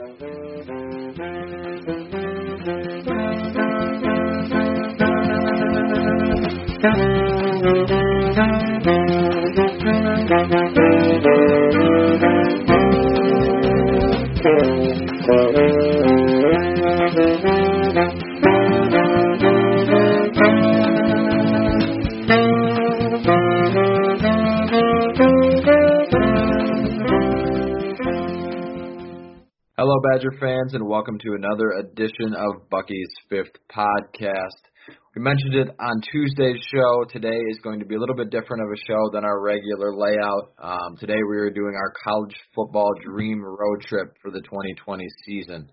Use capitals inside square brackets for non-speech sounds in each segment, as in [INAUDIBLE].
Thank you. Badger fans, and welcome to another edition of Bucky's Fifth Podcast. We mentioned it on Tuesday's show. Today is going to be a little bit different of a show than our regular layout. Um, today we are doing our college football dream road trip for the 2020 season.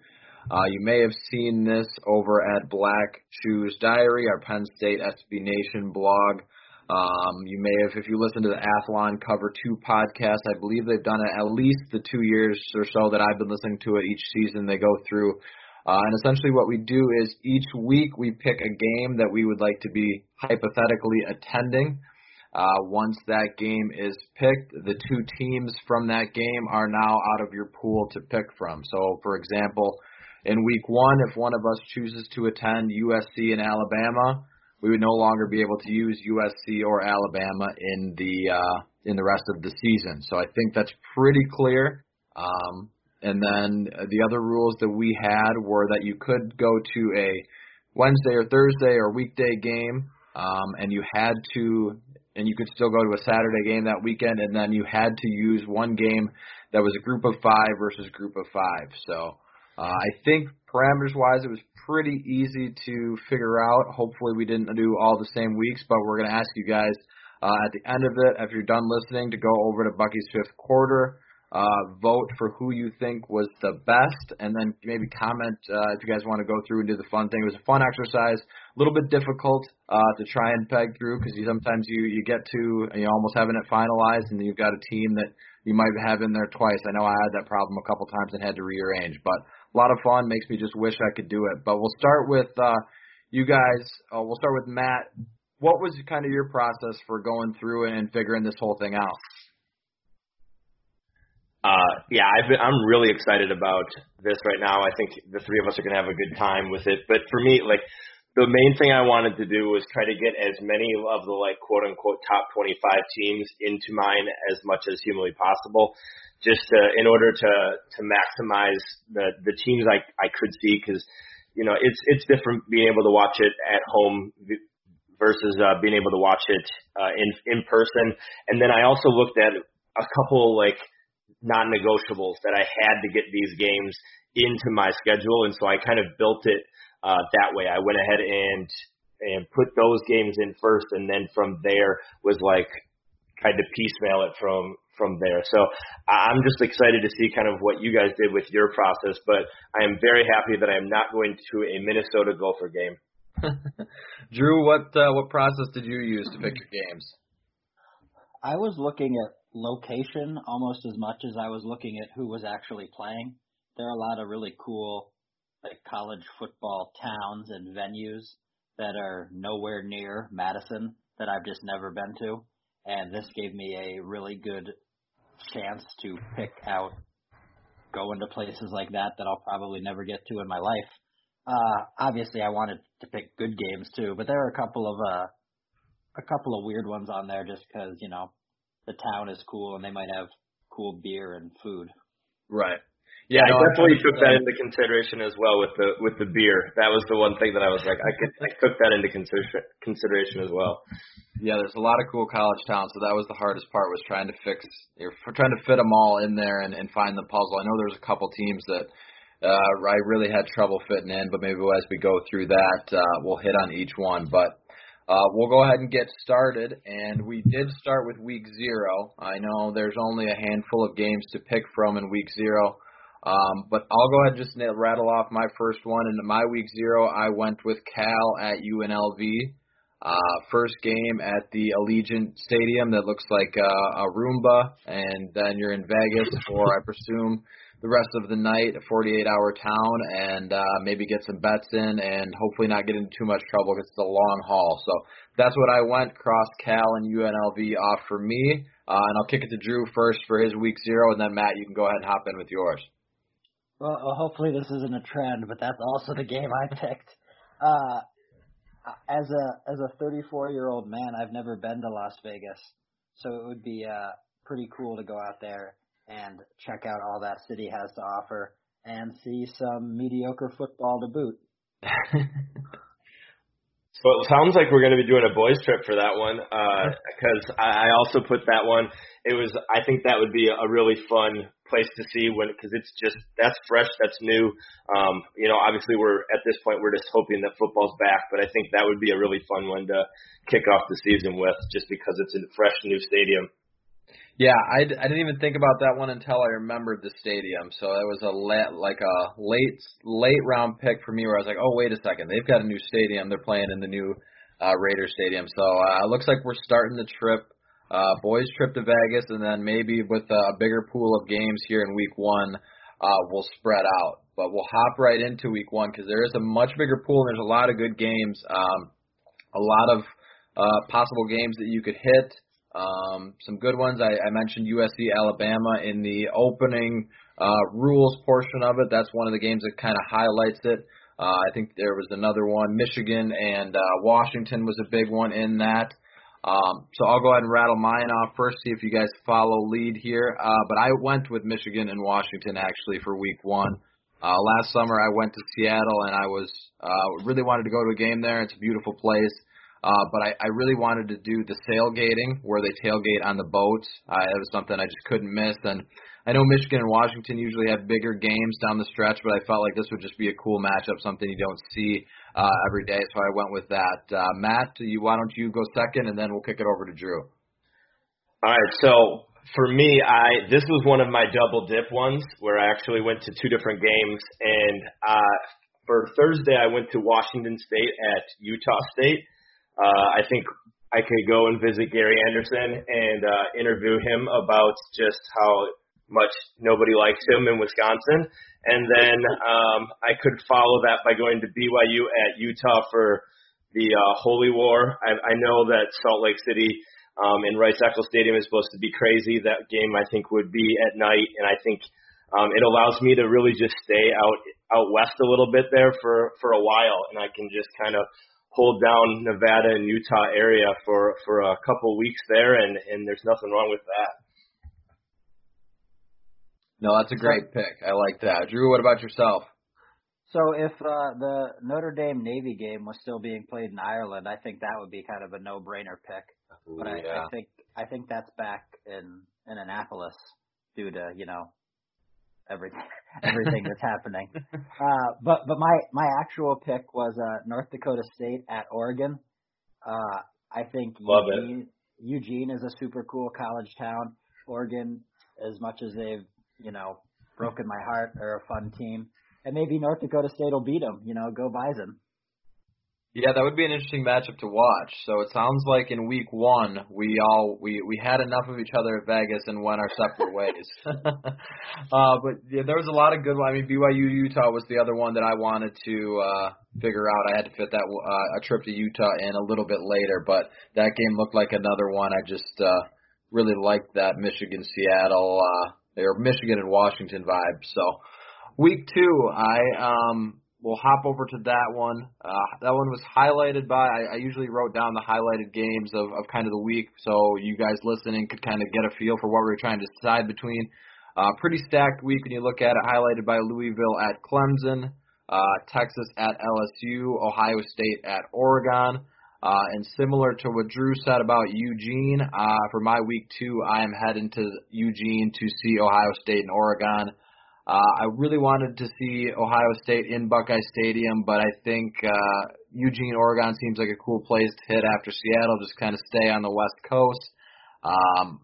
Uh, you may have seen this over at Black Shoes Diary, our Penn State SB Nation blog. Um, you may have, if you listen to the Athlon Cover 2 podcast, I believe they've done it at least the two years or so that I've been listening to it each season. They go through. Uh, and essentially, what we do is each week we pick a game that we would like to be hypothetically attending. Uh, once that game is picked, the two teams from that game are now out of your pool to pick from. So, for example, in week one, if one of us chooses to attend USC and Alabama, we would no longer be able to use USC or Alabama in the uh, in the rest of the season. So I think that's pretty clear. Um, and then the other rules that we had were that you could go to a Wednesday or Thursday or weekday game, um, and you had to, and you could still go to a Saturday game that weekend, and then you had to use one game that was a group of five versus group of five. So uh, I think parameters wise, it was pretty easy to figure out. Hopefully, we didn't do all the same weeks, but we're going to ask you guys uh, at the end of it, if you're done listening, to go over to Bucky's fifth quarter, uh, vote for who you think was the best, and then maybe comment uh, if you guys want to go through and do the fun thing. It was a fun exercise, a little bit difficult uh, to try and peg through because sometimes you you get to you almost having it finalized, and you've got a team that you might have in there twice. I know I had that problem a couple times and had to rearrange, but a lot of fun. Makes me just wish I could do it. But we'll start with uh, you guys. Uh, we'll start with Matt. What was kind of your process for going through and figuring this whole thing out? Uh, yeah, I've been, I'm really excited about this right now. I think the three of us are going to have a good time with it. But for me, like the main thing I wanted to do was try to get as many of the like quote unquote top 25 teams into mine as much as humanly possible just to, in order to to maximize the the teams I I could see because you know it's it's different being able to watch it at home versus uh, being able to watch it uh, in in person. And then I also looked at a couple like non-negotiables that I had to get these games into my schedule, and so I kind of built it uh, that way. I went ahead and and put those games in first, and then from there was like tried to piecemeal it from from there. So I'm just excited to see kind of what you guys did with your process, but I am very happy that I am not going to a Minnesota Gopher game. [LAUGHS] Drew, what uh, what process did you use to pick your games? I was looking at location almost as much as I was looking at who was actually playing. There are a lot of really cool like college football towns and venues that are nowhere near Madison that I've just never been to. And this gave me a really good chance to pick out going to places like that that I'll probably never get to in my life. Uh, obviously, I wanted to pick good games too, but there are a couple of uh, a couple of weird ones on there just because you know the town is cool and they might have cool beer and food. Right. Yeah, no, I definitely took that into consideration as well with the with the beer. That was the one thing that I was like, I could I took that into consider- consideration as well. Yeah, there's a lot of cool college towns, so that was the hardest part was trying to fix, you're trying to fit them all in there and, and find the puzzle. I know there's a couple teams that uh, I really had trouble fitting in, but maybe as we go through that, uh, we'll hit on each one. But uh, we'll go ahead and get started, and we did start with week zero. I know there's only a handful of games to pick from in week zero. Um, but I'll go ahead and just rattle off my first one. In my week zero, I went with Cal at UNLV. Uh, first game at the Allegiant Stadium that looks like uh, a Roomba, and then you're in Vegas for, I presume, the rest of the night, a 48-hour town, and uh, maybe get some bets in, and hopefully not get into too much trouble because it's a long haul. So that's what I went. Cross Cal and UNLV off for me, uh, and I'll kick it to Drew first for his week zero, and then Matt, you can go ahead and hop in with yours. Well, hopefully this isn't a trend, but that's also the game I picked. Uh, as a as a 34 year old man, I've never been to Las Vegas, so it would be uh, pretty cool to go out there and check out all that city has to offer and see some mediocre football to boot. [LAUGHS] So it sounds like we're going to be doing a boys trip for that one because uh, I also put that one. It was I think that would be a really fun place to see when because it's just that's fresh, that's new. Um, you know, obviously we're at this point we're just hoping that football's back, but I think that would be a really fun one to kick off the season with, just because it's a fresh new stadium. Yeah, I, I didn't even think about that one until I remembered the stadium. So it was a la- like a late late round pick for me, where I was like, oh wait a second, they've got a new stadium. They're playing in the new uh, Raider Stadium. So uh, it looks like we're starting the trip, uh, boys trip to Vegas, and then maybe with a bigger pool of games here in Week One, uh, we'll spread out. But we'll hop right into Week One because there is a much bigger pool. and There's a lot of good games, um, a lot of uh, possible games that you could hit. Um, some good ones. I, I mentioned USC Alabama in the opening uh, rules portion of it. That's one of the games that kind of highlights it. Uh, I think there was another one. Michigan and uh, Washington was a big one in that. Um, so I'll go ahead and rattle mine off first, see if you guys follow lead here. Uh, but I went with Michigan and Washington actually for week one. Uh, last summer I went to Seattle and I was uh, really wanted to go to a game there. It's a beautiful place. Uh, but I, I really wanted to do the sailgating where they tailgate on the boats. Uh, it was something I just couldn't miss. And I know Michigan and Washington usually have bigger games down the stretch, but I felt like this would just be a cool matchup, something you don't see uh, every day. So I went with that. Uh, Matt, you why don't you go second, and then we'll kick it over to Drew. All right. So for me, I this was one of my double dip ones where I actually went to two different games, and uh, for Thursday I went to Washington State at Utah State uh, I think I could go and visit Gary Anderson and uh, interview him about just how much nobody likes him in Wisconsin. And then um, I could follow that by going to BYU at Utah for the uh, Holy War. I, I know that Salt Lake City um, and Rice Eccles Stadium is supposed to be crazy. That game I think would be at night, and I think um, it allows me to really just stay out out west a little bit there for for a while, and I can just kind of hold down Nevada and Utah area for for a couple weeks there, and and there's nothing wrong with that. No, that's a great pick. I like that. Drew, what about yourself? So if uh, the Notre Dame Navy game was still being played in Ireland, I think that would be kind of a no-brainer pick. Ooh, but I, yeah. I think I think that's back in in Annapolis due to you know everything [LAUGHS] everything that's happening. [LAUGHS] Uh, but but my my actual pick was uh, North Dakota State at Oregon. Uh, I think Love Eugene, it. Eugene is a super cool college town. Oregon, as much as they've you know broken my heart, are a fun team, and maybe North Dakota State will beat them. You know, go Bison. Yeah, that would be an interesting matchup to watch. So it sounds like in week one we all we we had enough of each other at Vegas and went our separate ways. [LAUGHS] uh, but yeah, there was a lot of good. I mean, BYU Utah was the other one that I wanted to uh, figure out. I had to fit that uh, a trip to Utah in a little bit later, but that game looked like another one. I just uh, really liked that Michigan Seattle uh, or Michigan and Washington vibe. So week two, I um we'll hop over to that one. Uh, that one was highlighted by. I, I usually wrote down the highlighted games of, of kind of the week, so you guys listening could kind of get a feel for what we were trying to decide between. Uh, pretty stacked week when you look at it. Highlighted by Louisville at Clemson, uh, Texas at LSU, Ohio State at Oregon. Uh, and similar to what Drew said about Eugene, uh, for my week two, I am heading to Eugene to see Ohio State and Oregon. Uh, I really wanted to see Ohio State in Buckeye Stadium, but I think uh, Eugene, Oregon seems like a cool place to hit after Seattle. Just kind of stay on the West Coast. Um,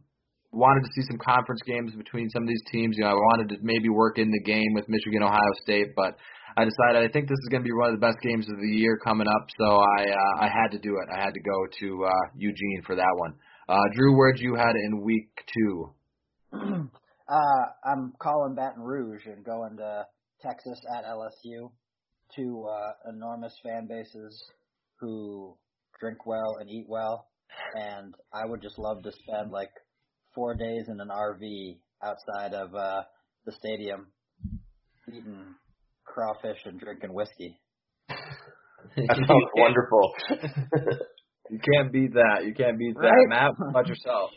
wanted to see some conference games between some of these teams. You know, I wanted to maybe work in the game with Michigan, Ohio State, but I decided I think this is going to be one of the best games of the year coming up. So I uh, I had to do it. I had to go to uh, Eugene for that one. Uh, Drew, where'd you head in week two? [CLEARS THROAT] Uh, I'm calling Baton Rouge and going to Texas at LSU. Two uh, enormous fan bases who drink well and eat well, and I would just love to spend like four days in an RV outside of uh, the stadium. eating crawfish and drinking whiskey. [LAUGHS] that sounds wonderful. [LAUGHS] you can't beat that. You can't beat that. Right? Matt, what about yourself?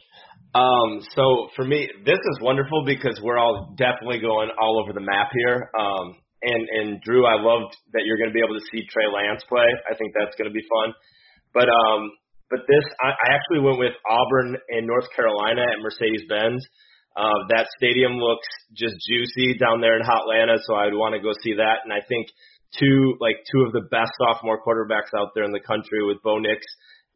Um, so for me, this is wonderful because we're all definitely going all over the map here. Um, and and Drew, I loved that you're going to be able to see Trey Lance play. I think that's going to be fun. But um, but this, I, I actually went with Auburn and North Carolina at Mercedes Benz. Uh, that stadium looks just juicy down there in Hotlanta, so I'd want to go see that. And I think two like two of the best sophomore quarterbacks out there in the country with Bo Nix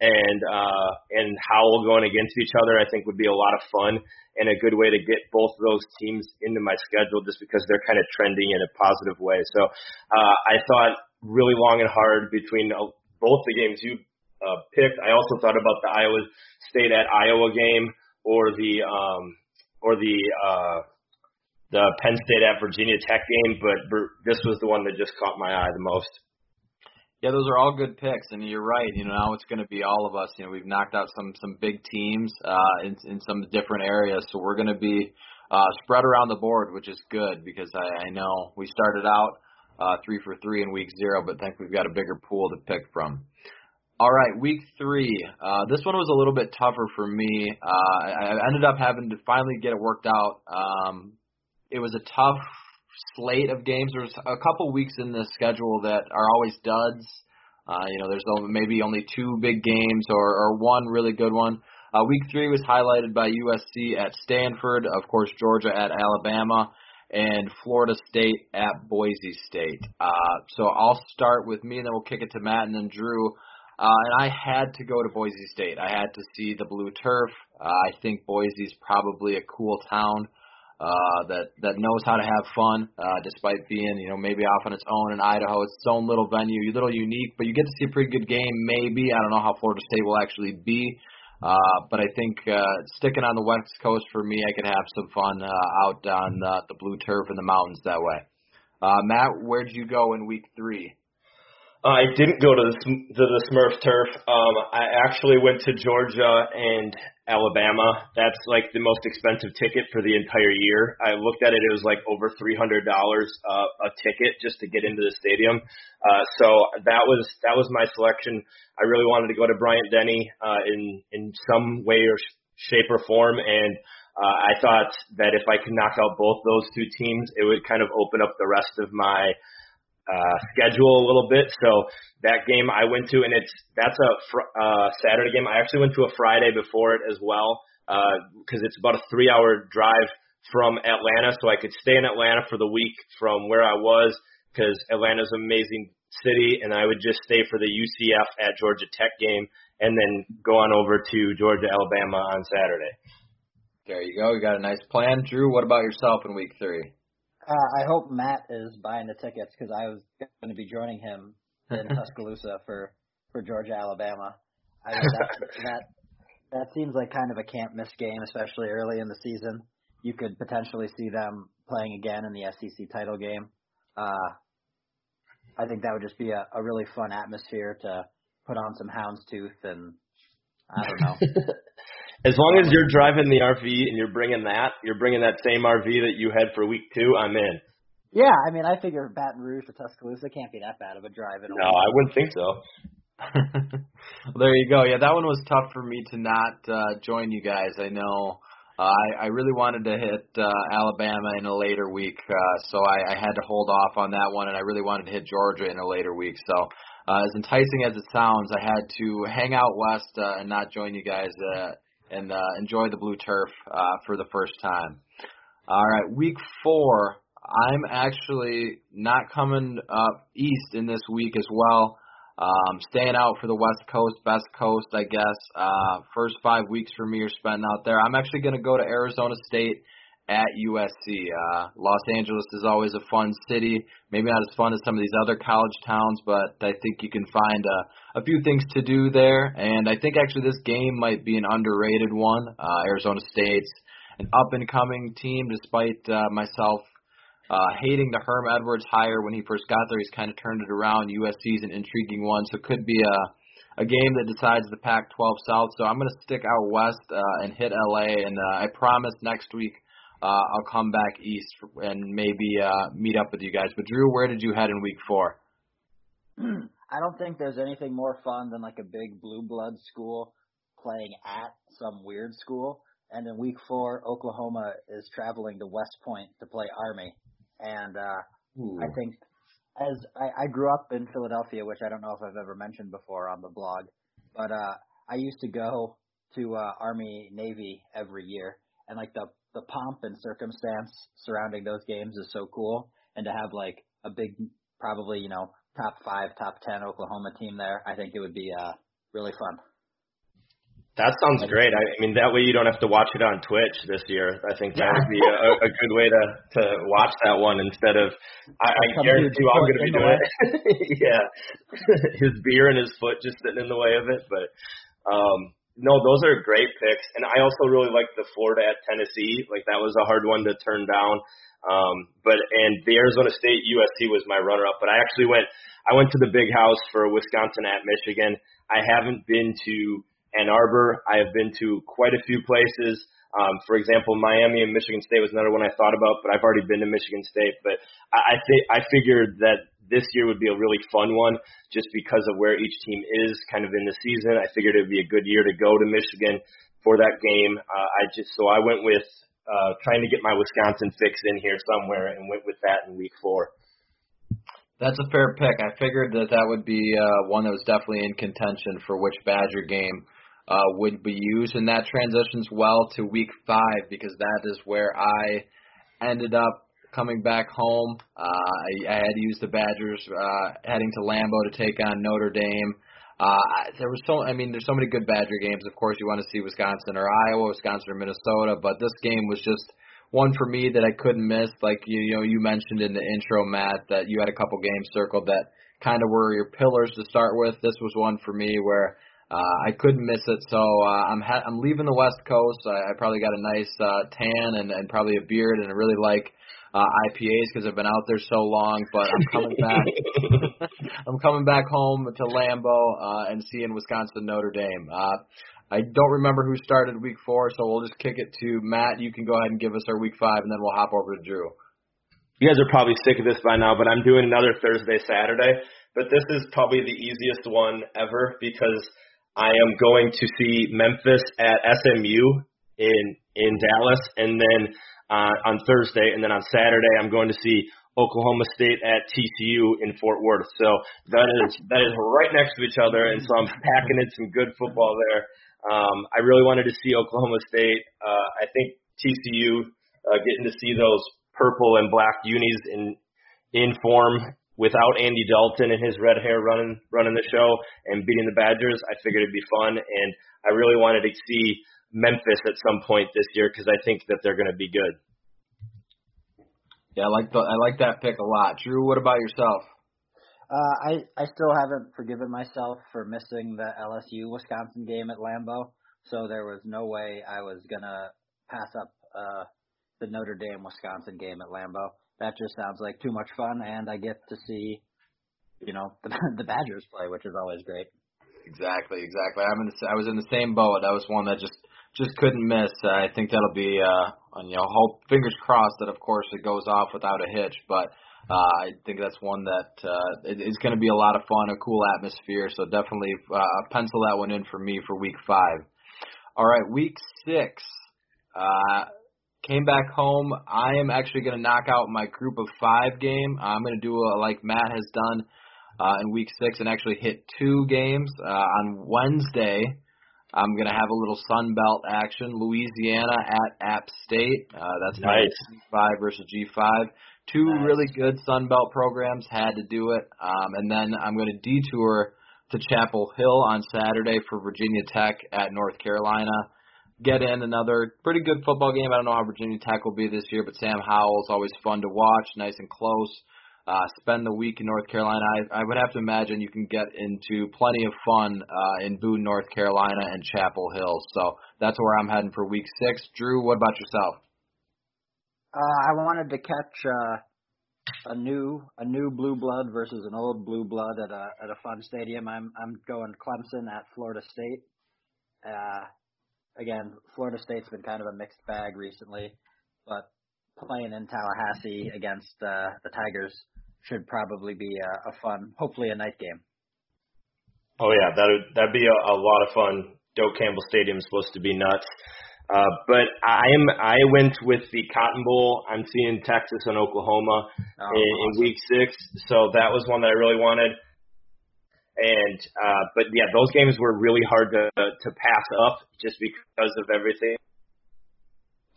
and uh, and Howell going against each other, I think would be a lot of fun and a good way to get both of those teams into my schedule just because they're kind of trending in a positive way. So uh, I thought really long and hard between uh, both the games you uh, picked. I also thought about the Iowa State at Iowa game or the um, or the uh, the Penn State at Virginia Tech game, but this was the one that just caught my eye the most. Yeah, those are all good picks, and you're right. You know, now it's going to be all of us. You know, we've knocked out some some big teams uh, in in some different areas, so we're going to be uh, spread around the board, which is good because I, I know we started out uh, three for three in week zero, but think we've got a bigger pool to pick from. All right, week three. Uh, this one was a little bit tougher for me. Uh, I, I ended up having to finally get it worked out. Um, it was a tough slate of games. There's a couple weeks in the schedule that are always duds. Uh, you know, there's maybe only two big games or, or one really good one. Uh, week three was highlighted by USC at Stanford, of course, Georgia at Alabama, and Florida State at Boise State. Uh, so I'll start with me, and then we'll kick it to Matt and then Drew. Uh, and I had to go to Boise State. I had to see the blue turf. Uh, I think Boise's probably a cool town uh, that that knows how to have fun, uh, despite being you know maybe off on its own in Idaho. It's its own little venue, a little unique, but you get to see a pretty good game. Maybe I don't know how Florida State will actually be, uh, but I think uh, sticking on the West Coast for me, I could have some fun uh, out on uh, the blue turf in the mountains that way. Uh, Matt, where'd you go in week three? I didn't go to the to the Smurf turf. Um, I actually went to Georgia and Alabama. That's like the most expensive ticket for the entire year. I looked at it; it was like over three hundred dollars uh, a ticket just to get into the stadium. Uh, so that was that was my selection. I really wanted to go to Bryant Denny uh, in in some way or shape or form, and uh, I thought that if I could knock out both those two teams, it would kind of open up the rest of my uh, schedule a little bit. So that game I went to, and it's that's a fr- uh, Saturday game. I actually went to a Friday before it as well because uh, it's about a three-hour drive from Atlanta, so I could stay in Atlanta for the week from where I was because Atlanta's an amazing city, and I would just stay for the UCF at Georgia Tech game, and then go on over to Georgia Alabama on Saturday. There you go. You got a nice plan, Drew. What about yourself in week three? Uh, I hope Matt is buying the tickets because I was going to be joining him in [LAUGHS] Tuscaloosa for for Georgia Alabama. I mean, [LAUGHS] that, that that seems like kind of a can't miss game, especially early in the season. You could potentially see them playing again in the SEC title game. Uh, I think that would just be a, a really fun atmosphere to put on some houndstooth and I don't know. [LAUGHS] As long as you're driving the RV and you're bringing that, you're bringing that same RV that you had for week two, I'm in. Yeah, I mean, I figure Baton Rouge to Tuscaloosa can't be that bad of a drive. In a no, I wouldn't think so. well, [LAUGHS] there you go. Yeah, that one was tough for me to not uh, join you guys. I know uh, I, I really wanted to hit uh, Alabama in a later week, uh, so I, I had to hold off on that one, and I really wanted to hit Georgia in a later week. So, uh, as enticing as it sounds, I had to hang out west uh, and not join you guys. Uh, and uh, enjoy the blue turf uh, for the first time. All right, week four. I'm actually not coming up east in this week as well. Um, staying out for the West Coast, Best Coast, I guess. Uh, first five weeks for me are spent out there. I'm actually going to go to Arizona State at USC. Uh, Los Angeles is always a fun city. Maybe not as fun as some of these other college towns, but I think you can find a, a few things to do there. And I think actually this game might be an underrated one. Uh, Arizona State's an up and coming team, despite uh, myself uh, hating the Herm Edwards hire when he first got there. He's kind of turned it around. USC's an intriguing one, so it could be a a game that decides the Pac-12 South. So I'm going to stick out west uh, and hit LA, and uh, I promise next week uh, I'll come back east and maybe uh, meet up with you guys. But Drew, where did you head in week four? [CLEARS THROAT] I don't think there's anything more fun than like a big blue blood school playing at some weird school. And in week four, Oklahoma is traveling to West Point to play Army. And uh, I think as I, I grew up in Philadelphia, which I don't know if I've ever mentioned before on the blog, but uh, I used to go to uh, Army Navy every year, and like the the pomp and circumstance surrounding those games is so cool, and to have like a big, probably you know top five, top ten Oklahoma team there, I think it would be uh, really fun. That sounds great. I, mean, that way you don't have to watch it on Twitch this year. I think that would be a, a good way to to watch that one instead of. I, I guarantee you, I'm going to be doing it. [LAUGHS] yeah, [LAUGHS] his beer and his foot just sitting in the way of it. But um, no, those are great picks, and I also really like the Florida at Tennessee. Like that was a hard one to turn down. Um, but and the Arizona State USC was my runner-up. But I actually went. I went to the Big House for Wisconsin at Michigan. I haven't been to Ann Arbor. I have been to quite a few places. Um, for example, Miami and Michigan State was another one I thought about, but I've already been to Michigan State. But I, I think I figured that this year would be a really fun one just because of where each team is kind of in the season. I figured it would be a good year to go to Michigan for that game. Uh, I just so I went with uh, trying to get my Wisconsin fix in here somewhere and went with that in week four. That's a fair pick. I figured that that would be uh, one that was definitely in contention for which Badger game uh, would be used, and that transitions well to week five because that is where I ended up coming back home. Uh, I, I had to use the Badgers uh, heading to Lambeau to take on Notre Dame. Uh, there was so, I mean, there's so many good Badger games. Of course, you want to see Wisconsin or Iowa, Wisconsin or Minnesota, but this game was just one for me that I couldn't miss. Like you, you know, you mentioned in the intro, Matt, that you had a couple games circled that kind of were your pillars to start with. This was one for me where uh, I couldn't miss it, so uh, I'm ha- I'm leaving the West Coast. I, I probably got a nice uh, tan and, and probably a beard, and I really like uh, IPAs because I've been out there so long. But I'm coming back. [LAUGHS] I'm coming back home to Lambeau uh, and seeing Wisconsin Notre Dame. Uh, I don't remember who started week four, so we'll just kick it to Matt. You can go ahead and give us our week five, and then we'll hop over to Drew. You guys are probably sick of this by now, but I'm doing another Thursday Saturday. But this is probably the easiest one ever because I am going to see Memphis at SMU in in Dallas, and then uh, on Thursday, and then on Saturday I'm going to see Oklahoma State at TCU in Fort Worth. So that is that is right next to each other, and so I'm packing in some good football there. Um, I really wanted to see Oklahoma State. Uh, I think TCU uh, getting to see those purple and black unis in in form without Andy Dalton and his red hair running running the show and beating the Badgers, I figured it'd be fun, and I really wanted to see Memphis at some point this year because I think that they're going to be good. Yeah, I like the I like that pick a lot. Drew, what about yourself? Uh, I I still haven't forgiven myself for missing the LSU Wisconsin game at Lambeau, so there was no way I was gonna pass up uh, the Notre Dame Wisconsin game at Lambeau that just sounds like too much fun, and I get to see, you know, the, [LAUGHS] the Badgers play, which is always great. Exactly, exactly. I'm in the, I was in the same boat. That was one that just just couldn't miss. I think that'll be, uh, you know, hope fingers crossed that of course it goes off without a hitch, but. Uh, I think that's one that uh, it, it's going to be a lot of fun, a cool atmosphere. So definitely uh, pencil that one in for me for week five. All right, week six. Uh, came back home. I am actually going to knock out my group of five game. I'm going to do a, like Matt has done uh, in week six and actually hit two games. Uh, on Wednesday, I'm going to have a little Sun Belt action. Louisiana at App State. Uh, that's nice. G5 versus G5. Two nice. really good Sun Belt programs had to do it. Um, and then I'm going to detour to Chapel Hill on Saturday for Virginia Tech at North Carolina get in another pretty good football game. I don't know how Virginia Tech will be this year, but Sam Howell's always fun to watch, nice and close. Uh, spend the week in North Carolina. I, I would have to imagine you can get into plenty of fun uh, in Boone, North Carolina, and Chapel Hill. So that's where I'm heading for Week Six. Drew, what about yourself? Uh, I wanted to catch uh, a new a new blue blood versus an old blue blood at a at a fun stadium. I'm I'm going Clemson at Florida State. Uh, again, Florida State's been kind of a mixed bag recently, but playing in Tallahassee against uh, the Tigers should probably be a, a fun, hopefully a night game. Oh yeah, that would that'd be a, a lot of fun. Doak Campbell Stadium is supposed to be nuts. Uh, but I am I went with the Cotton Bowl. I'm seeing Texas and Oklahoma oh, in, awesome. in week six, so that was one that I really wanted. And uh, but yeah, those games were really hard to to pass up just because of everything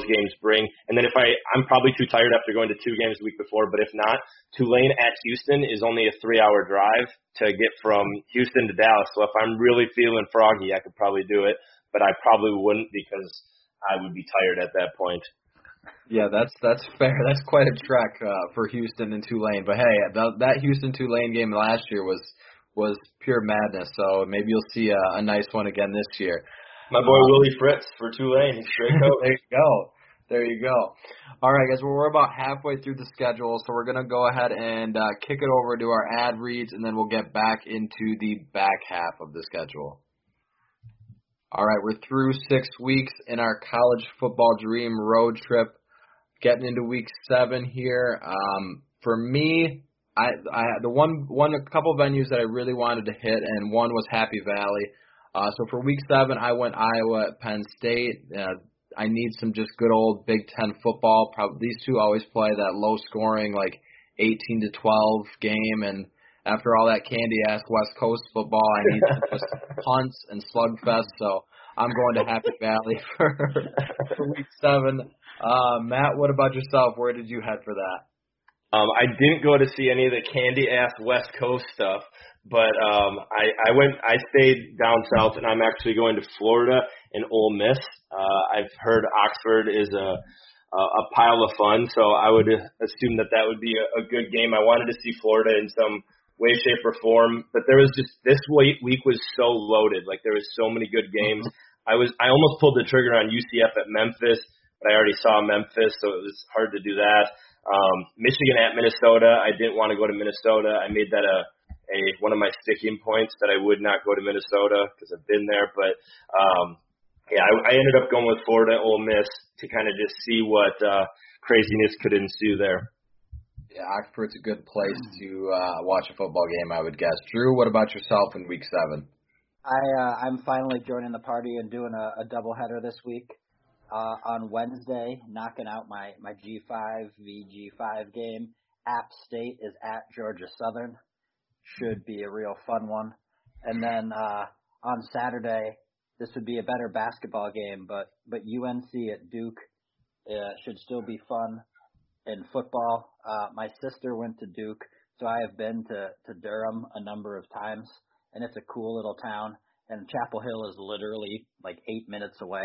games bring. And then if I I'm probably too tired after going to two games the week before, but if not, Tulane at Houston is only a three hour drive to get from Houston to Dallas. So if I'm really feeling froggy, I could probably do it, but I probably wouldn't because I would be tired at that point. Yeah, that's that's fair. That's quite a trek uh, for Houston and Tulane. But hey, that, that Houston Tulane game last year was was pure madness. So maybe you'll see a, a nice one again this year. My boy um, Willie Fritz for Tulane. Great coach. [LAUGHS] there you go. There you go. All right, guys. Well, we're about halfway through the schedule, so we're gonna go ahead and uh, kick it over to our ad reads, and then we'll get back into the back half of the schedule. All right, we're through six weeks in our college football dream road trip, getting into week seven here. Um, for me, I, I the one one a couple venues that I really wanted to hit, and one was Happy Valley. Uh, so for week seven, I went Iowa at Penn State. Uh, I need some just good old Big Ten football. Probably these two always play that low scoring, like 18 to 12 game, and after all that candy ass West Coast football, I need just [LAUGHS] punts and slugfest. So I'm going to Happy Valley [LAUGHS] for for week seven. Uh, Matt, what about yourself? Where did you head for that? Um, I didn't go to see any of the candy ass West Coast stuff, but um, I, I went. I stayed down south, and I'm actually going to Florida and Ole Miss. Uh, I've heard Oxford is a a pile of fun, so I would assume that that would be a, a good game. I wanted to see Florida in some way, shape, or form. But there was just this week week was so loaded. Like there was so many good games. Mm-hmm. I was I almost pulled the trigger on UCF at Memphis, but I already saw Memphis, so it was hard to do that. Um, Michigan at Minnesota. I didn't want to go to Minnesota. I made that a a one of my sticking points that I would not go to Minnesota because I've been there. But um, yeah, I, I ended up going with Florida Ole Miss to kind of just see what uh, craziness could ensue there yeah, Oxford's a good place to uh, watch a football game, I would guess. Drew, what about yourself in Week Seven? I uh, I'm finally joining the party and doing a, a doubleheader this week. Uh, on Wednesday, knocking out my my G5 v G5 game. App State is at Georgia Southern. Should be a real fun one. And then uh, on Saturday, this would be a better basketball game, but but UNC at Duke uh, should still be fun in football. Uh, my sister went to Duke, so I have been to, to Durham a number of times, and it's a cool little town. And Chapel Hill is literally like eight minutes away,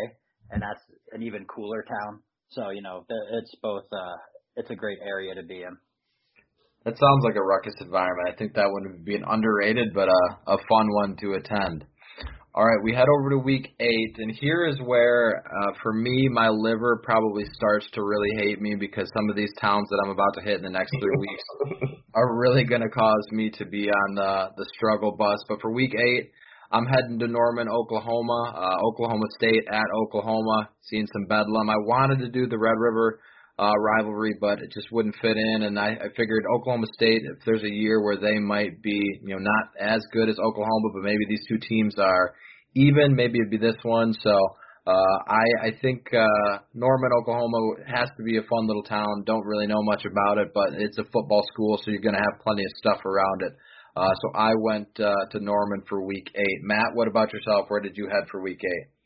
and that's an even cooler town. So you know, it's both. Uh, it's a great area to be in. That sounds like a ruckus environment. I think that would be an underrated but a, a fun one to attend. All right, we head over to week eight, and here is where, uh, for me, my liver probably starts to really hate me because some of these towns that I'm about to hit in the next three [LAUGHS] weeks are really going to cause me to be on the the struggle bus. But for week eight, I'm heading to Norman, Oklahoma, uh, Oklahoma State at Oklahoma, seeing some bedlam. I wanted to do the Red River uh, rivalry, but it just wouldn't fit in. And I, I figured Oklahoma State, if there's a year where they might be, you know, not as good as Oklahoma, but maybe these two teams are even, maybe it'd be this one. So uh, I, I think uh, Norman, Oklahoma has to be a fun little town. Don't really know much about it, but it's a football school, so you're going to have plenty of stuff around it. Uh, so I went uh, to Norman for week eight. Matt, what about yourself? Where did you head for week eight?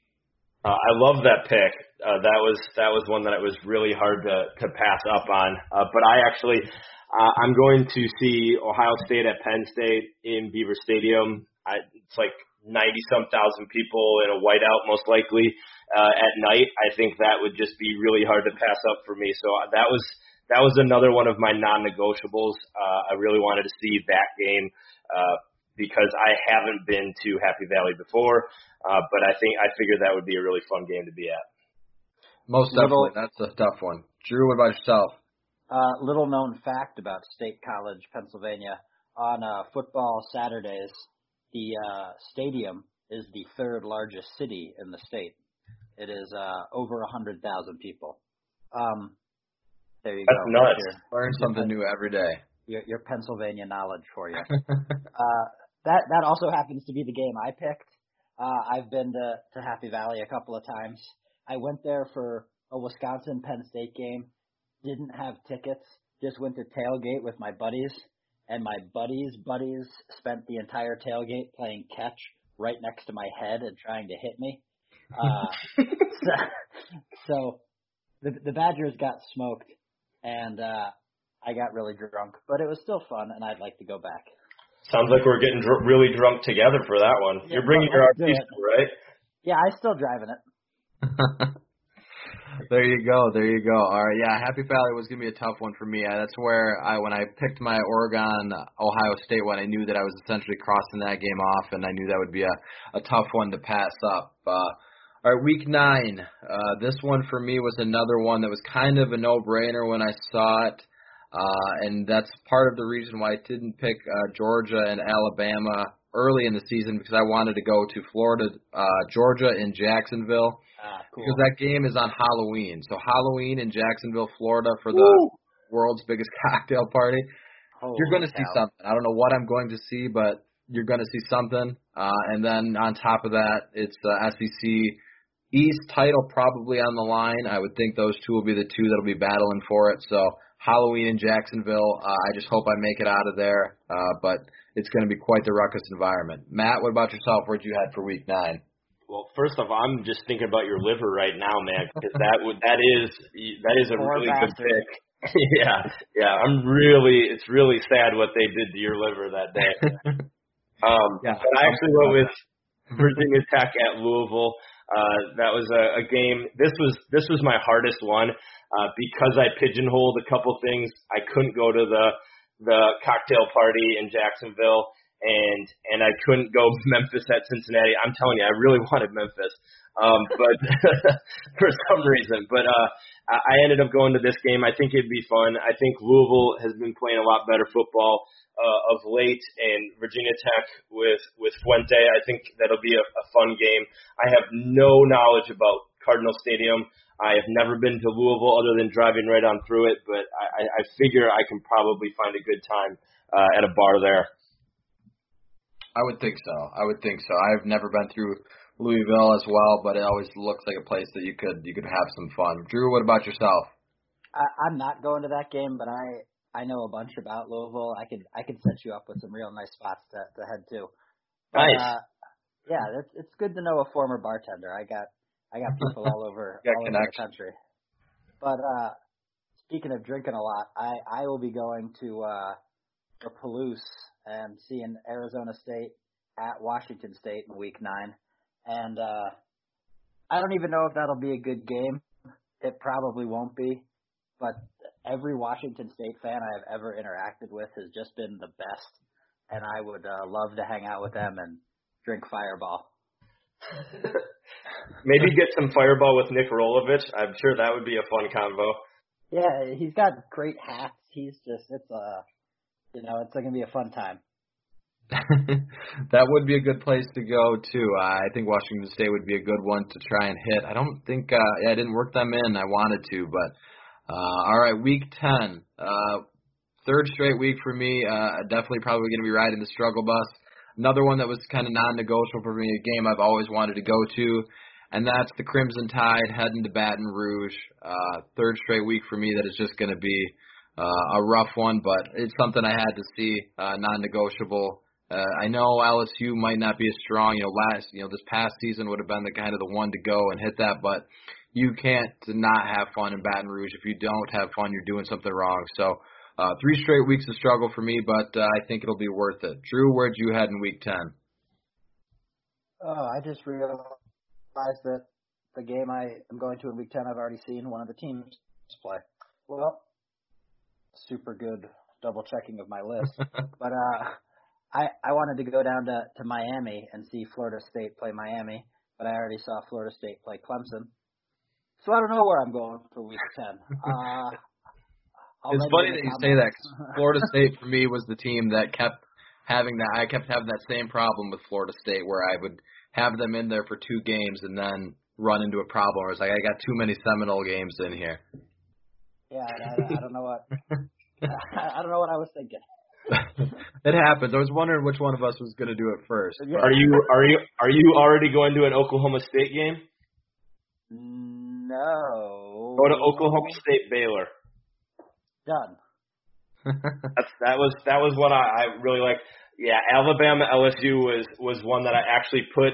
Uh, I love that pick. Uh, that was that was one that it was really hard to to pass up on. Uh, but I actually uh, I'm going to see Ohio State at Penn State in Beaver Stadium. I, it's like 90 some thousand people in a whiteout most likely uh, at night. I think that would just be really hard to pass up for me. So that was that was another one of my non-negotiables. Uh, I really wanted to see that game. Uh, because I haven't been to Happy Valley before, uh, but I think I figured that would be a really fun game to be at. Most definitely, that's a tough one. Drew, what about yourself? Uh, little known fact about State College, Pennsylvania. On uh, football Saturdays, the uh, stadium is the third largest city in the state. It is uh, over a hundred thousand people. Um, There you That's go. nuts. Learn something new every day. your, your Pennsylvania knowledge for you. [LAUGHS] uh, that that also happens to be the game I picked. Uh, I've been to, to Happy Valley a couple of times. I went there for a Wisconsin Penn State game. Didn't have tickets. Just went to tailgate with my buddies, and my buddies' buddies spent the entire tailgate playing catch right next to my head and trying to hit me. Uh, [LAUGHS] so, so the the Badgers got smoked, and uh, I got really drunk, but it was still fun, and I'd like to go back. Sounds like we're getting dr- really drunk together for that one. Yeah, You're bringing your let's do RV, still, right? Yeah, I'm still driving it. [LAUGHS] there you go. There you go. All right. Yeah, Happy Valley was gonna be a tough one for me. Uh, That's where I, when I picked my Oregon Ohio State one, I knew that I was essentially crossing that game off, and I knew that would be a a tough one to pass up. Uh, all right, week nine. Uh, this one for me was another one that was kind of a no-brainer when I saw it, uh, and that's part of the reason why I didn't pick uh, Georgia and Alabama early in the season because I wanted to go to Florida, uh, Georgia, in Jacksonville Ah, cool. because that game is on Halloween. So Halloween in Jacksonville, Florida, for the Woo! world's biggest [LAUGHS] cocktail party. Holy you're going to see something. I don't know what I'm going to see, but you're going to see something. Uh, and then on top of that, it's uh, SEC East title probably on the line. I would think those two will be the two that'll be battling for it. So Halloween in Jacksonville. Uh, I just hope I make it out of there. Uh, but it's going to be quite the ruckus environment. Matt, what about yourself? Where'd you head for week nine? Well, first off, I'm just thinking about your liver right now, man, because that would that is that is a Poor really good bastard. pick. [LAUGHS] yeah, yeah. I'm really it's really sad what they did to your liver that day. [LAUGHS] Um, Yeah. but I actually went with Virginia Tech at Louisville. Uh, that was a, a game. This was this was my hardest one uh, because I pigeonholed a couple things. I couldn't go to the the cocktail party in Jacksonville, and and I couldn't go [LAUGHS] Memphis at Cincinnati. I'm telling you, I really [LAUGHS] wanted Memphis, um, but [LAUGHS] for some reason. But uh, I ended up going to this game. I think it'd be fun. I think Louisville has been playing a lot better football uh, of late, and Virginia Tech with with Fuente. I think that'll be a, a fun game. I have no knowledge about Cardinal Stadium. I have never been to Louisville other than driving right on through it, but I, I figure I can probably find a good time uh, at a bar there. I would think so. I would think so. I've never been through Louisville as well, but it always looks like a place that you could you could have some fun. Drew, what about yourself? I, I'm not going to that game, but I I know a bunch about Louisville. I could I could set you up with some real nice spots to to head to. But, Nice. Uh, yeah, it's it's good to know a former bartender. I got I got people all over [LAUGHS] all over the country. But uh speaking of drinking a lot, I I will be going to uh to Palouse and seeing Arizona State at Washington State in week 9. And uh I don't even know if that'll be a good game. It probably won't be, but every Washington State fan I've ever interacted with has just been the best, and I would uh, love to hang out with them and drink Fireball. [LAUGHS] Maybe get some Fireball with Nick Rolovich. I'm sure that would be a fun convo. Yeah, he's got great hats. He's just it's a you know it's gonna be a fun time. [LAUGHS] that would be a good place to go too. I think Washington State would be a good one to try and hit. I don't think uh yeah, I didn't work them in. I wanted to, but uh all right, week 10. Uh third straight week for me. Uh definitely probably going to be riding the struggle bus. Another one that was kind of non-negotiable for me, a game I've always wanted to go to, and that's the Crimson Tide heading to Baton Rouge. Uh third straight week for me that is just going to be uh, a rough one, but it's something I had to see, uh, non-negotiable. Uh, I know LSU might not be as strong. You know, last you know this past season would have been the kind of the one to go and hit that, but you can't not have fun in Baton Rouge. If you don't have fun, you're doing something wrong. So uh, three straight weeks of struggle for me, but uh, I think it'll be worth it. Drew, where'd you head in week ten? Oh, I just realized that the game I am going to in week 10, I've already seen one of the teams play. Well, super good double checking of my list. [LAUGHS] but uh, I I wanted to go down to to Miami and see Florida State play Miami, but I already saw Florida State play Clemson. So I don't know where I'm going for week 10. Uh, I'll it's funny that you say that. 'cause comments. Florida [LAUGHS] State for me was the team that kept having that. I kept having that same problem with Florida State where I would have them in there for two games and then run into a problem. Where it's like I got too many Seminole games in here. Yeah, I, I don't know what. [LAUGHS] I don't know what I was thinking. [LAUGHS] it happens. I was wondering which one of us was going to do it first. Are you are you are you already going to an Oklahoma State game? No. Go to Oklahoma State Baylor. Done. [LAUGHS] That's that was that was what I, I really liked. Yeah, Alabama LSU was was one that I actually put.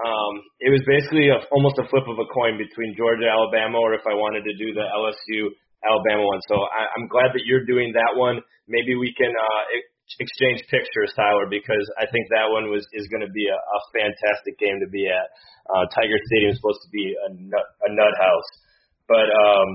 Um, it was basically a, almost a flip of a coin between Georgia Alabama or if I wanted to do the LSU Alabama one. So I, I'm glad that you're doing that one. Maybe we can uh, exchange pictures, Tyler, because I think that one was is going to be a, a fantastic game to be at. Uh, Tiger Stadium is supposed to be a nut, a nut house, but um,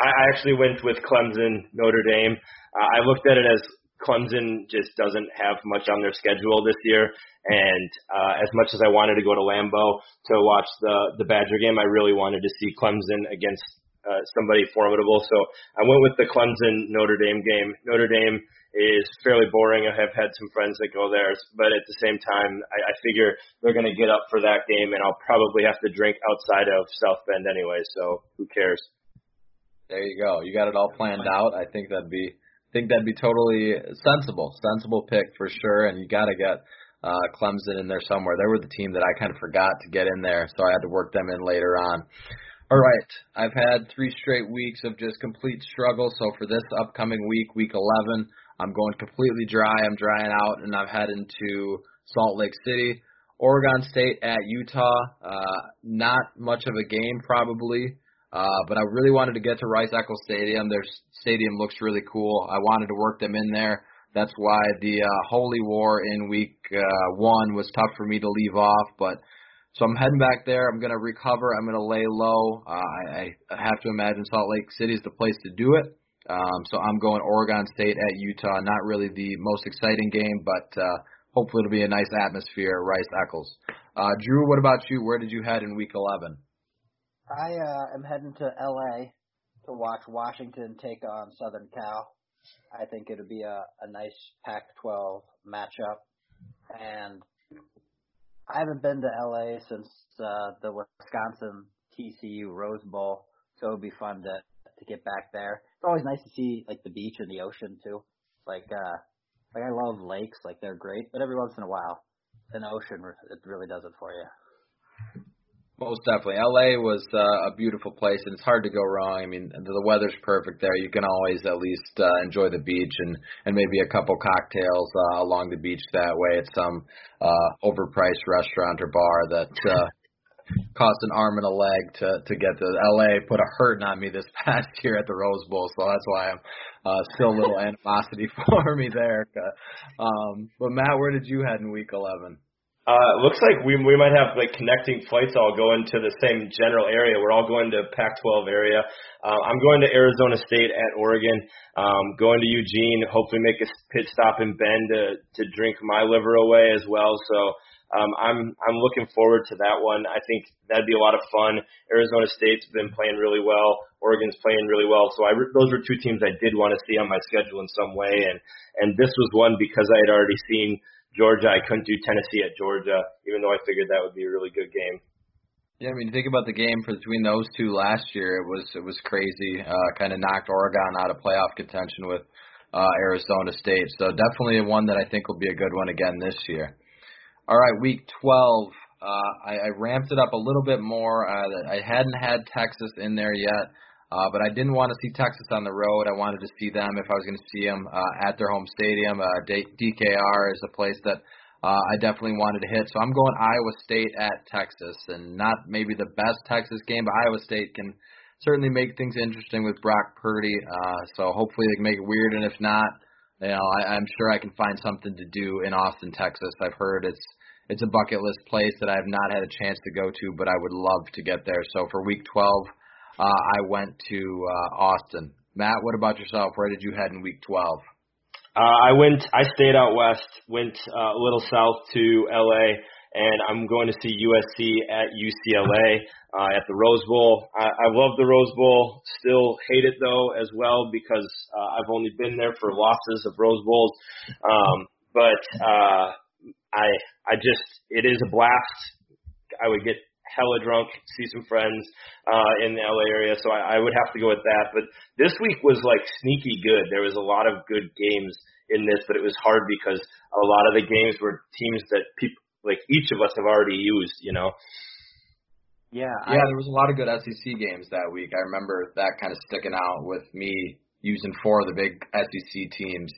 I, actually went with Clemson Notre Dame. Uh, I looked at it as Clemson just doesn't have much on their schedule this year, and uh, as much as I wanted to go to Lambeau to watch the the Badger game, I really wanted to see Clemson against uh, somebody formidable. So I went with the Clemson Notre Dame game. Notre Dame is fairly boring. I have had some friends that go there, but at the same time, I, I figure they're going to get up for that game, and I'll probably have to drink outside of South Bend anyway. So who cares? There you go. You got it all planned out. I think that'd be I think that'd be totally sensible, sensible pick for sure. And you got to get uh, Clemson in there somewhere. They were the team that I kind of forgot to get in there, so I had to work them in later on. All right. I've had three straight weeks of just complete struggle. So for this upcoming week, week 11, I'm going completely dry. I'm drying out, and I'm heading to Salt Lake City, Oregon State at Utah. Uh, not much of a game, probably, uh, but I really wanted to get to Rice Eccles Stadium. Their stadium looks really cool. I wanted to work them in there. That's why the uh, Holy War in week uh, one was tough for me to leave off, but so I'm heading back there. I'm to recover. I'm to lay low. Uh, I, I have to imagine Salt Lake City is the place to do it. Um, so I'm going Oregon State at Utah. Not really the most exciting game, but uh, hopefully it'll be a nice atmosphere Rice Eccles. Uh, Drew, what about you? Where did you head in Week 11? I uh, am heading to LA to watch Washington take on Southern Cal. I think it'll be a, a nice Pac-12 matchup, and I haven't been to LA since uh, the Wisconsin TCU Rose Bowl, so it would be fun to to get back there. It's always nice to see like the beach and the ocean too. Like uh, like I love lakes, like they're great, but every once in a while, an ocean it really does it for you. Most definitely. LA was uh, a beautiful place, and it's hard to go wrong. I mean, the weather's perfect there. You can always at least uh, enjoy the beach and and maybe a couple cocktails uh, along the beach that way at some uh, overpriced restaurant or bar that uh, [LAUGHS] cost an arm and a leg to to get to LA. Put a hurting on me this [LAUGHS] past year at the Rose Bowl, so that's why I'm uh, still a little [LAUGHS] animosity for me there. Um, but Matt, where did you head in Week 11? Uh, looks like we we might have like connecting flights all going to the same general area. We're all going to Pac-12 area. Uh, I'm going to Arizona State at Oregon. Um, going to Eugene. Hopefully make a pit stop in Bend to to drink my liver away as well. So um, I'm I'm looking forward to that one. I think that'd be a lot of fun. Arizona State's been playing really well. Oregon's playing really well. So I those were two teams I did want to see on my schedule in some way, and and this was one because I had already seen Georgia. I couldn't do Tennessee at Georgia, even though I figured that would be a really good game. Yeah, I mean, think about the game between those two last year. It was it was crazy. Uh, kind of knocked Oregon out of playoff contention with uh, Arizona State. So definitely one that I think will be a good one again this year. All right, week 12. Uh, I, I ramped it up a little bit more. Uh, I hadn't had Texas in there yet. Uh, but I didn't want to see Texas on the road. I wanted to see them if I was going to see them uh, at their home stadium. Uh, D- DKR is a place that uh, I definitely wanted to hit. So I'm going Iowa State at Texas, and not maybe the best Texas game, but Iowa State can certainly make things interesting with Brock Purdy. Uh, so hopefully they can make it weird, and if not, you know, I, I'm sure I can find something to do in Austin, Texas. I've heard it's it's a bucket list place that I have not had a chance to go to, but I would love to get there. So for Week 12 uh, I went to uh, Austin. Matt, what about yourself? Where did you head in Week 12? Uh, I went. I stayed out west. Went uh, a little south to LA, and I'm going to see USC at UCLA uh, at the Rose Bowl. I, I love the Rose Bowl. Still hate it though as well because uh, I've only been there for losses of Rose Bowls. Um, but uh, I I just it is a blast. I would get hella drunk, see some friends uh, in the LA area. So I, I would have to go with that. But this week was like sneaky good. There was a lot of good games in this, but it was hard because a lot of the games were teams that people like each of us have already used. You know. Yeah, yeah. I, there was a lot of good SEC games that week. I remember that kind of sticking out with me using four of the big SEC teams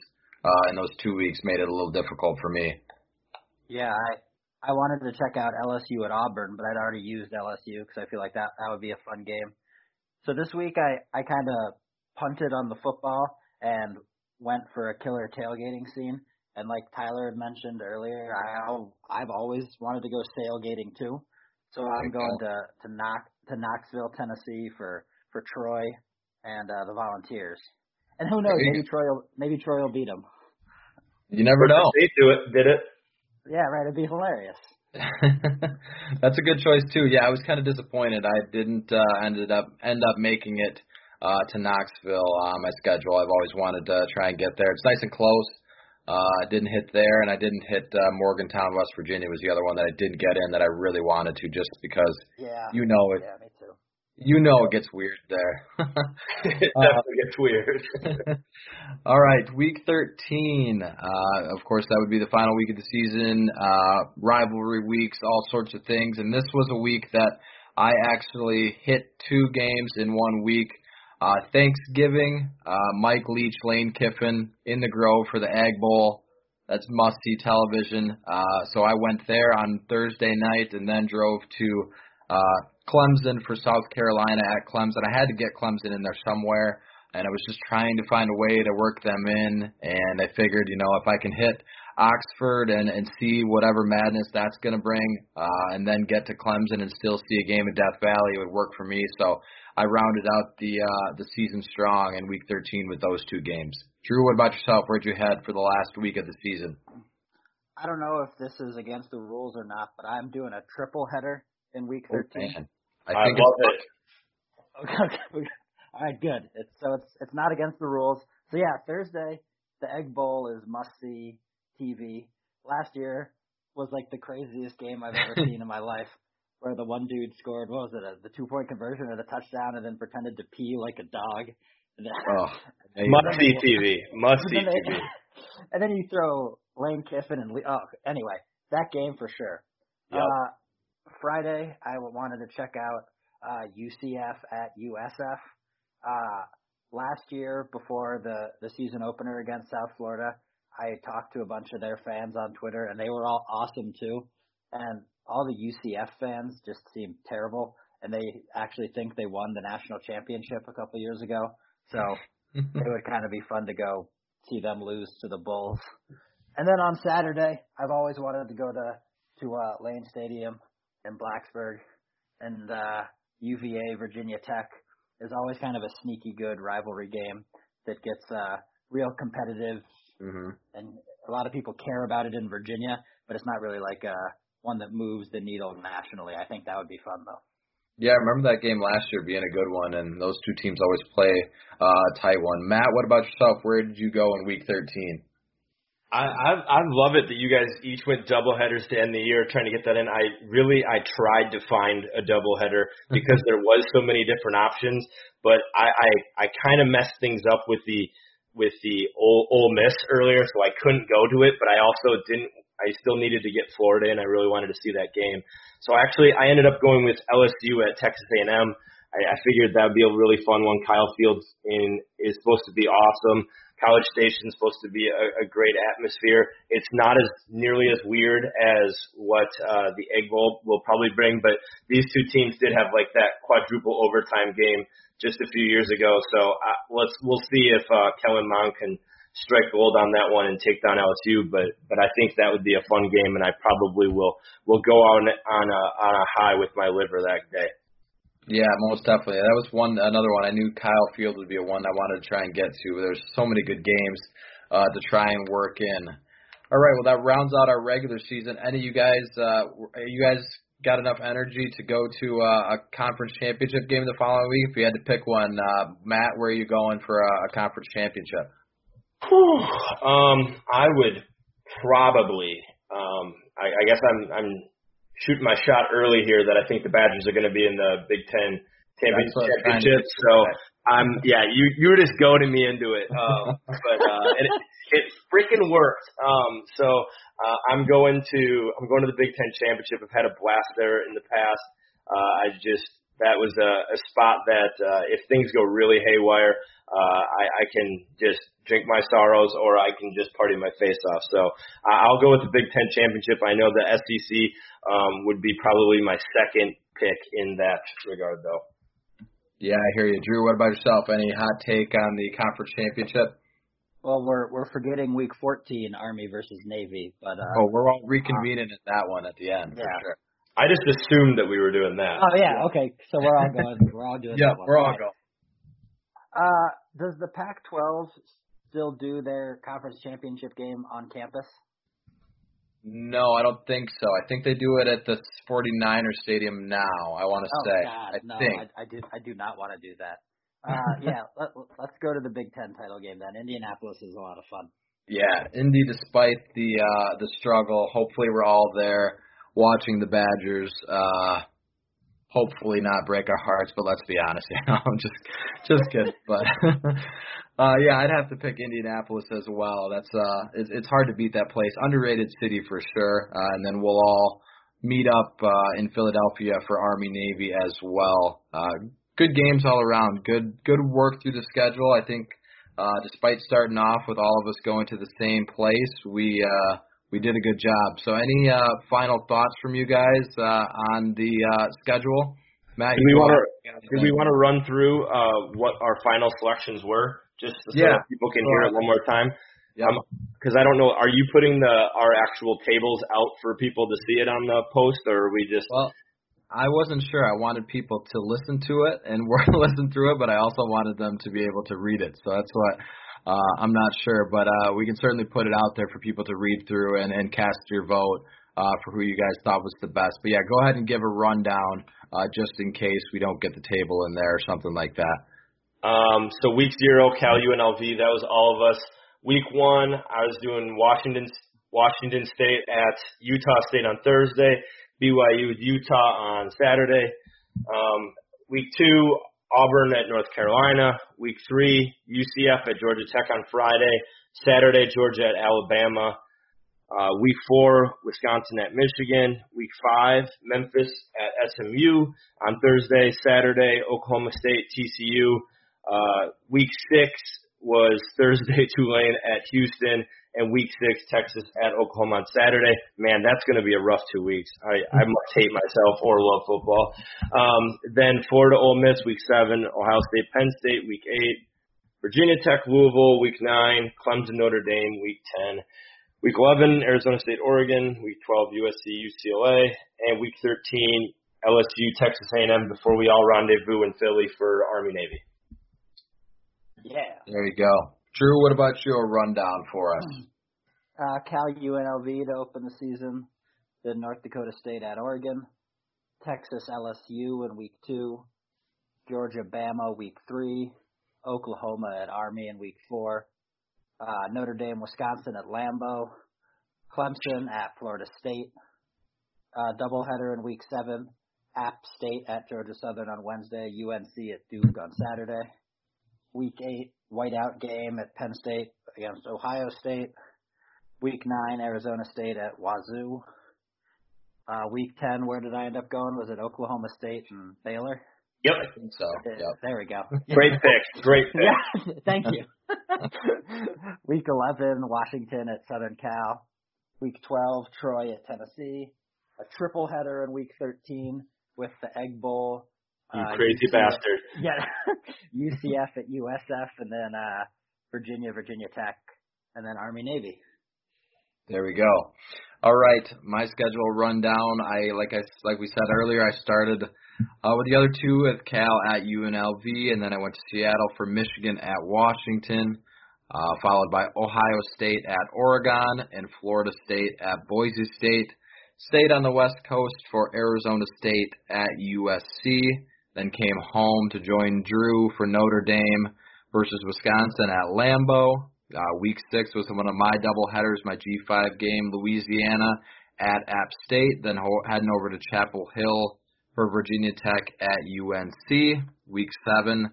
uh, in those two weeks made it a little difficult for me. Yeah, I I wanted to check out LSU at Auburn, but I'd already used LSU because I feel like that that would be a fun game. So this week I I kind of punted on the football and went for a killer tailgating scene. And like Tyler had mentioned earlier, I I've always wanted to go tailgating too. So I'm going to to knock to Knoxville, Tennessee for for Troy and uh, the Volunteers. And who knows? Maybe Troy will maybe Troy will beat them. You never know. They do it. Did it? Yeah, right. It'd be hilarious. [LAUGHS] That's a good choice too. Yeah, I was kind of disappointed. I didn't uh, ended up end up making it uh, to Knoxville on my schedule. I've always wanted to try and get there. It's nice and close. Uh, I didn't hit there, and I didn't hit uh, Morgantown, West Virginia was the other one that I didn't get in that I really wanted to, just because yeah, you know it. Yeah, me too. You know it gets weird there. [LAUGHS] it definitely gets weird. [LAUGHS] all right, week 13. Uh, of course, that would be the final week of the season. Uh, rivalry weeks, all sorts of things. And this was a week that I actually hit two games in one week. Uh, Thanksgiving, uh, Mike Leach, Lane Kiffin in the Grove for the Egg Bowl. That's must see television. Uh, so I went there on Thursday night and then drove to uh, Clemson for South Carolina at Clemson. I had to get Clemson in there somewhere, and I was just trying to find a way to work them in. And I figured, you know, if I can hit Oxford and and see whatever madness that's going to bring, uh, and then get to Clemson and still see a game at Death Valley, it would work for me. So I rounded out the uh, the season strong in Week 13 with those two games. Drew, what about yourself? Where'd you head for the last week of the season? I don't know if this is against the rules or not, but I'm doing a triple header in week 13. Oh, I, I think love it. Okay, okay. [LAUGHS] All right, good. It's so it's it's not against the rules. So yeah, Thursday the Egg Bowl is must see TV. Last year was like the craziest game I've ever seen in my [LAUGHS] life, where the one dude scored what was it, a, the two point conversion or the touchdown, and then pretended to pee like a dog. And then, oh, must see TV, must see TV. And then you throw Lane Kiffin and oh, anyway, that game for sure. Yep. Uh, Friday, I wanted to check out uh, UCF at USF. Uh, last year, before the the season opener against South Florida, I talked to a bunch of their fans on Twitter, and they were all awesome too. And all the UCF fans just seemed terrible, and they actually think they won the national championship a couple years ago. So [LAUGHS] it would kind of be fun to go see them lose to the Bulls. And then on Saturday, I've always wanted to go to to uh, Lane Stadium in Blacksburg, and uh, UVA Virginia Tech is always kind of a sneaky good rivalry game that gets uh, real competitive, mm-hmm. and a lot of people care about it in Virginia, but it's not really like uh, one that moves the needle nationally. I think that would be fun though. Yeah, I remember that game last year being a good one, and those two teams always play uh, a tight one. Matt, what about yourself? Where did you go in Week 13? I, I I love it that you guys each went double headers to end the year trying to get that in. I really I tried to find a double header because there was so many different options, but I I, I kind of messed things up with the with the Ole, Ole Miss earlier, so I couldn't go to it. But I also didn't. I still needed to get Florida in. I really wanted to see that game. So actually, I ended up going with LSU at Texas A&M. I, I figured that would be a really fun one. Kyle Fields in is supposed to be awesome. College Station is supposed to be a, a great atmosphere. It's not as nearly as weird as what uh, the Egg Bowl will probably bring, but these two teams did have like that quadruple overtime game just a few years ago. So uh, let's we'll see if uh, Kellen Mond can strike gold on that one and take down LSU. But but I think that would be a fun game, and I probably will will go on on a on a high with my liver that day. Yeah, most definitely. That was one another one. I knew Kyle Field would be a one I wanted to try and get to. There's so many good games uh, to try and work in. All right, well that rounds out our regular season. Any of you guys, uh, you guys got enough energy to go to uh, a conference championship game the following week? If you had to pick one, uh, Matt, where are you going for a, a conference championship? um, I would probably. Um, I, I guess I'm I'm shoot my shot early here that I think the Badgers are going to be in the Big Ten championship. So I'm yeah, you you were just goading me into it, um, [LAUGHS] but uh, it, it freaking worked. Um, so uh, I'm going to I'm going to the Big Ten championship. I've had a blast there in the past. Uh, I just that was a, a spot that uh, if things go really haywire, uh, I, I can just drink my sorrows or I can just party my face off. So uh, I'll go with the Big Ten championship. I know the SEC um, would be probably my second pick in that regard, though. Yeah, I hear you, Drew. What about yourself? Any hot take on the conference championship? Well, we're we're forgetting week 14, Army versus Navy, but uh, oh, we're all reconvening uh, at that one at the end. Yeah. Sure. I just assumed that we were doing that. Oh yeah, okay. So we're all going. We're all doing. yeah, that one. we're all right. going. Uh, does the Pac-12 still do their conference championship game on campus? No, I don't think so. I think they do it at the 49er Stadium now. I want to oh, say. God, I no, think. I, I do. I do not want to do that. Uh, [LAUGHS] yeah, let, let's go to the Big Ten title game then. Indianapolis is a lot of fun. Yeah, Indy, despite the uh, the struggle, hopefully we're all there watching the Badgers. Uh, hopefully not break our hearts, but let's be honest, you [LAUGHS] know, I'm just just kidding. But [LAUGHS] uh, yeah, I'd have to pick Indianapolis as well. That's uh, it's, it's hard to beat that place. Underrated city for sure. Uh, and then we'll all meet up uh, in Philadelphia for Army Navy as well. Uh, good games all around. Good good work through the schedule. I think uh, despite starting off with all of us going to the same place, we uh, we did a good job. So, any uh, final thoughts from you guys uh, on the uh, schedule? Matt, do we want to do we want to run through uh, what our final selections were, just so yeah. people can hear it one more time? Yeah. Because um, I don't know, are you putting the our actual tables out for people to see it on the post, or are we just? Well, I wasn't sure. I wanted people to listen to it and [LAUGHS] listen through it, but I also wanted them to be able to read it. So that's what uh, I'm not sure, but uh, we can certainly put it out there for people to read through and, and cast your vote uh, for who you guys thought was the best. But yeah, go ahead and give a rundown uh, just in case we don't get the table in there or something like that. Um, so week zero, Cal UNLV, that was all of us. Week one, I was doing Washington Washington State at Utah State on Thursday. BYU with Utah on Saturday. Um, week two, Auburn at North Carolina. Week three, UCF at Georgia Tech on Friday. Saturday, Georgia at Alabama. Uh, week four, Wisconsin at Michigan. Week five, Memphis at SMU on Thursday. Saturday, Oklahoma State, TCU. Uh, week six was [LAUGHS] Thursday, Tulane at Houston and week six, Texas at Oklahoma on Saturday. Man, that's going to be a rough two weeks. I, I must hate myself or love football. Um, then Florida, Ole Miss, week seven, Ohio State, Penn State, week eight, Virginia Tech, Louisville, week nine, Clemson, Notre Dame, week 10. Week 11, Arizona State, Oregon. Week 12, USC, UCLA. And week 13, LSU, Texas A&M before we all rendezvous in Philly for Army Navy. Yeah. There you go. Drew, what about your rundown for us? [CLEARS THROAT] Uh, Cal UNLV to open the season, then North Dakota State at Oregon, Texas LSU in week two, Georgia Bama week three, Oklahoma at Army in week four, uh, Notre Dame Wisconsin at Lambeau, Clemson at Florida State, uh, doubleheader in week seven, App State at Georgia Southern on Wednesday, UNC at Duke on Saturday. Week eight, whiteout game at Penn State against Ohio State. Week nine, Arizona State at Wazoo. Uh, week ten, where did I end up going? Was it Oklahoma State and Baylor? Yep. I think so. Yep. There we go. [LAUGHS] Great pick. Great pick. Yeah, [LAUGHS] thank you. [LAUGHS] week 11, Washington at Southern Cal. Week 12, Troy at Tennessee. A triple header in week 13 with the Egg Bowl. You uh, crazy UCF, bastard. [LAUGHS] Yeah, UCF at USF, and then uh, Virginia, Virginia Tech, and then Army Navy. There we go. All right, my schedule rundown. I like I like we said earlier. I started uh, with the other two at Cal at UNLV, and then I went to Seattle for Michigan at Washington, uh, followed by Ohio State at Oregon and Florida State at Boise State. Stayed on the West Coast for Arizona State at USC. Then came home to join Drew for Notre Dame versus Wisconsin at Lambeau. Uh, week six was one of my double headers, my G5 game, Louisiana at App State, then ho- heading over to Chapel Hill for Virginia Tech at UNC. Week seven,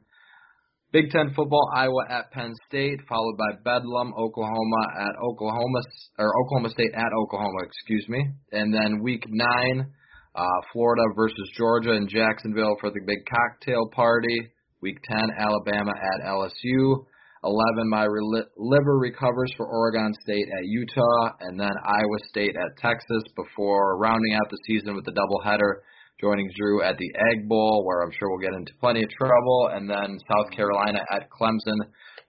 Big Ten football, Iowa at Penn State, followed by Bedlam, Oklahoma at Oklahoma or Oklahoma State at Oklahoma, excuse me, and then Week nine, uh, Florida versus Georgia in Jacksonville for the big cocktail party. Week 10, Alabama at LSU. 11, my re- liver recovers for Oregon State at Utah, and then Iowa State at Texas before rounding out the season with the doubleheader, joining Drew at the Egg Bowl, where I'm sure we'll get into plenty of trouble, and then South Carolina at Clemson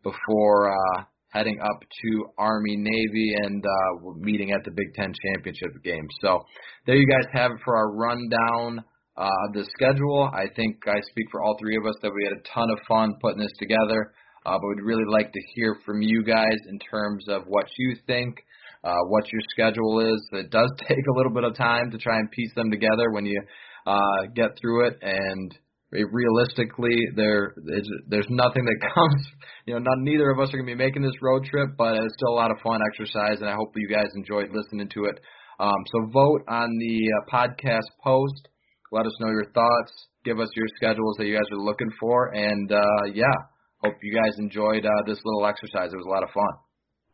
before uh, heading up to Army Navy and uh, meeting at the Big Ten championship game. So there you guys have it for our rundown uh, of the schedule. I think I speak for all three of us that we had a ton of fun putting this together. Uh, but we'd really like to hear from you guys in terms of what you think, uh, what your schedule is. It does [LAUGHS] take a little bit of time to try and piece them together when you uh, get through it, and realistically, there is, there's nothing that [LAUGHS] comes. You know, not neither of us are going to be making this road trip, but it's still a lot of fun exercise, and I hope you guys enjoyed listening to it. Um, so vote on the uh, podcast post. Let us know your thoughts. Give us your schedules that you guys are looking for, and uh, yeah hope you guys enjoyed uh, this little exercise. It was a lot of fun.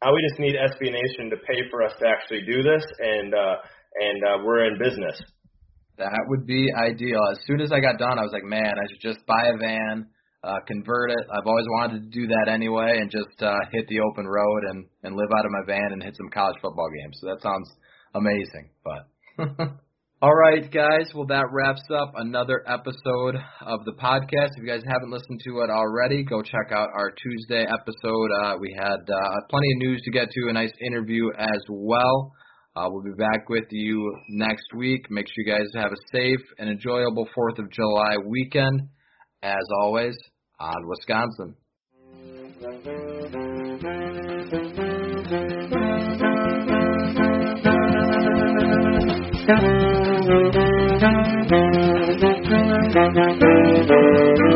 Now we just need SB Nation to pay for us to actually do this, and uh, and uh, we're in business. That would be ideal. As soon as I got done, I was like, man, I should just buy a van, uh, convert it. I've always wanted to do that anyway, and just uh, hit the open road and and live out of my van and hit some college football games. So that sounds amazing, but. [LAUGHS] All right, guys. Well, that wraps up another episode of the podcast. If you guys haven't listened to it already, go check out our Tuesday episode. Uh, we had uh, plenty of news to get to, a nice interview as well. Uh, we'll be back with you next week. Make sure you guys have a safe and enjoyable 4th of July weekend. As always, on Wisconsin. Thank you.